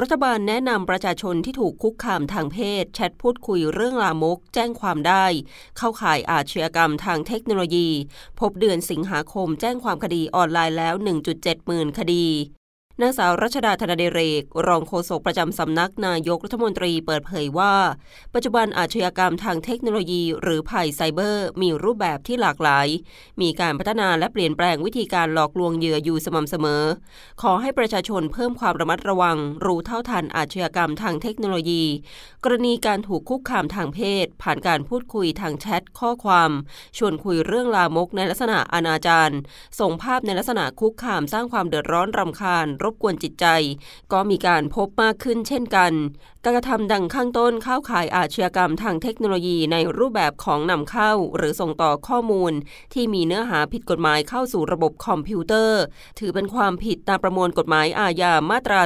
รัฐบาลแนะนำประชาชนที่ถูกคุกคามทางเพศ แชทพูดคุยเรื่องลามก แจ้งความได้ เข้าข่ายอาชญากรรมทางเทคโนโลยี พบเดือนสิงหาคมแจ้งความคดีออนไลน์แล้ว 1.7 หมื่นคดี นางสาวรัชดาธนเดเรก รองโฆษกประจำสำนักนายกรัฐมนตรีเปิดเผยว่า ปัจจุบันอาชญากรรมทางเทคโนโลยีหรือภัยไซเบอร์ มีรูปแบบที่หลากหลาย มีการพัฒนาและเปลี่ยนแปลงวิธีการหลอกลวงเหยื่ออยู่สม่ำเสมอ ขอให้ประชาชนเพิ่มความระมัดระวัง รู้เท่าทันอาชญากรรมทางเทคโนโลยี กรณีการถูกคุกคามทางเพศ ผ่านการพูดคุยทางแชทข้อความ ชวนคุยเรื่องลามกในลักษณะอนาจารส่งภาพในลักษณะคุกคามสร้างความเดือดร้อนรำคาญรบกวนจิตใจ ก็มีการพบมากขึ้นเช่นกัน การกระทำดังข้างต้นเข้าข่ายอาชญากรรมทางเทคโนโลยีในรูปแบบของนำเข้า หรือส่งต่อข้อมูล ที่มีเนื้อหาผิดกฎหมายเข้าสู่ระบบคอมพิวเตอร์ ถือเป็นความผิดตามประมวลกฎหมายอาญามาตรา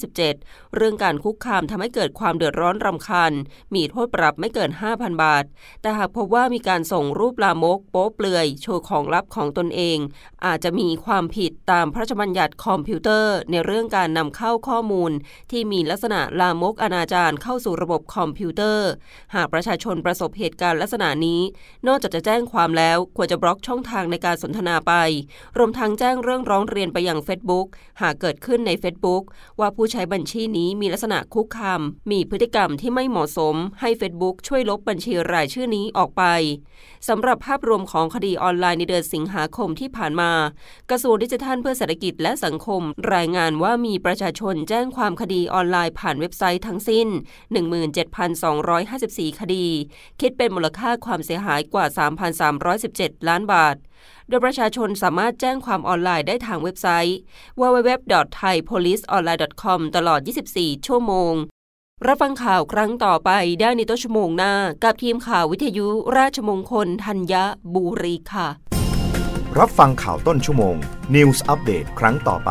397 เรื่องการคุกคามทำให้เกิดความเดือดร้อนรำคาญ มีโทษปรับไม่เกิน 5,000 บาท แต่หากพบว่ามีการส่งรูปลามก โป๊เปลือย โชว์ของลับของตนเอง อาจจะมีความผิดตามพระราชบัญญัติคอมพิวเตอร์อร์ ในเรื่องการนำเข้าข้อมูล ที่มีลักษณะลามกอนาจารเข้าสู่ระบบคอมพิวเตอร์ หากประชาชนประสบเหตุการณ์ลักษณะนี้ นอกจากจะแจ้งความแล้วควรจะบล็อกช่องทางในการสนทนาไป รวมทั้งแจ้งเรื่องร้องเรียนไปยัง Facebook หากเกิดขึ้นใน Facebook ว่าผู้ใช้บัญชีนี้มีลักษณะคุกคาม มีพฤติกรรมที่ไม่เหมาะสม ให้ Facebook ช่วยลบบัญชีรายชื่อนี้ออกไปสำหรับภาพรวมของคดีออนไลน์ในเดือนสิงหาคมที่ผ่านมา กระทรวงดิจิทัลเพื่อเศรษฐกิจและสังคมรายงานว่ามีประชาชนแจ้งความคดีออนไลน์ผ่านเว็บไซต์ทั้งสิ้น 17,254 คดี คิดเป็นมูลค่าความเสียหายกว่า 3,317 ล้านบาท โดยประชาชนสามารถแจ้งความออนไลน์ได้ทางเว็บไซต์ www.thaipoliceonline.com ตลอด 24 ชั่วโมง รับฟังข่าวครั้งต่อไปได้ในต้นชั่วโมงหน้า กับทีมข่าววิทยุราชมงคลธัญบุรีค่ะรับฟังข่าวต้นชั่วโมง News อัปเดตครั้งต่อไป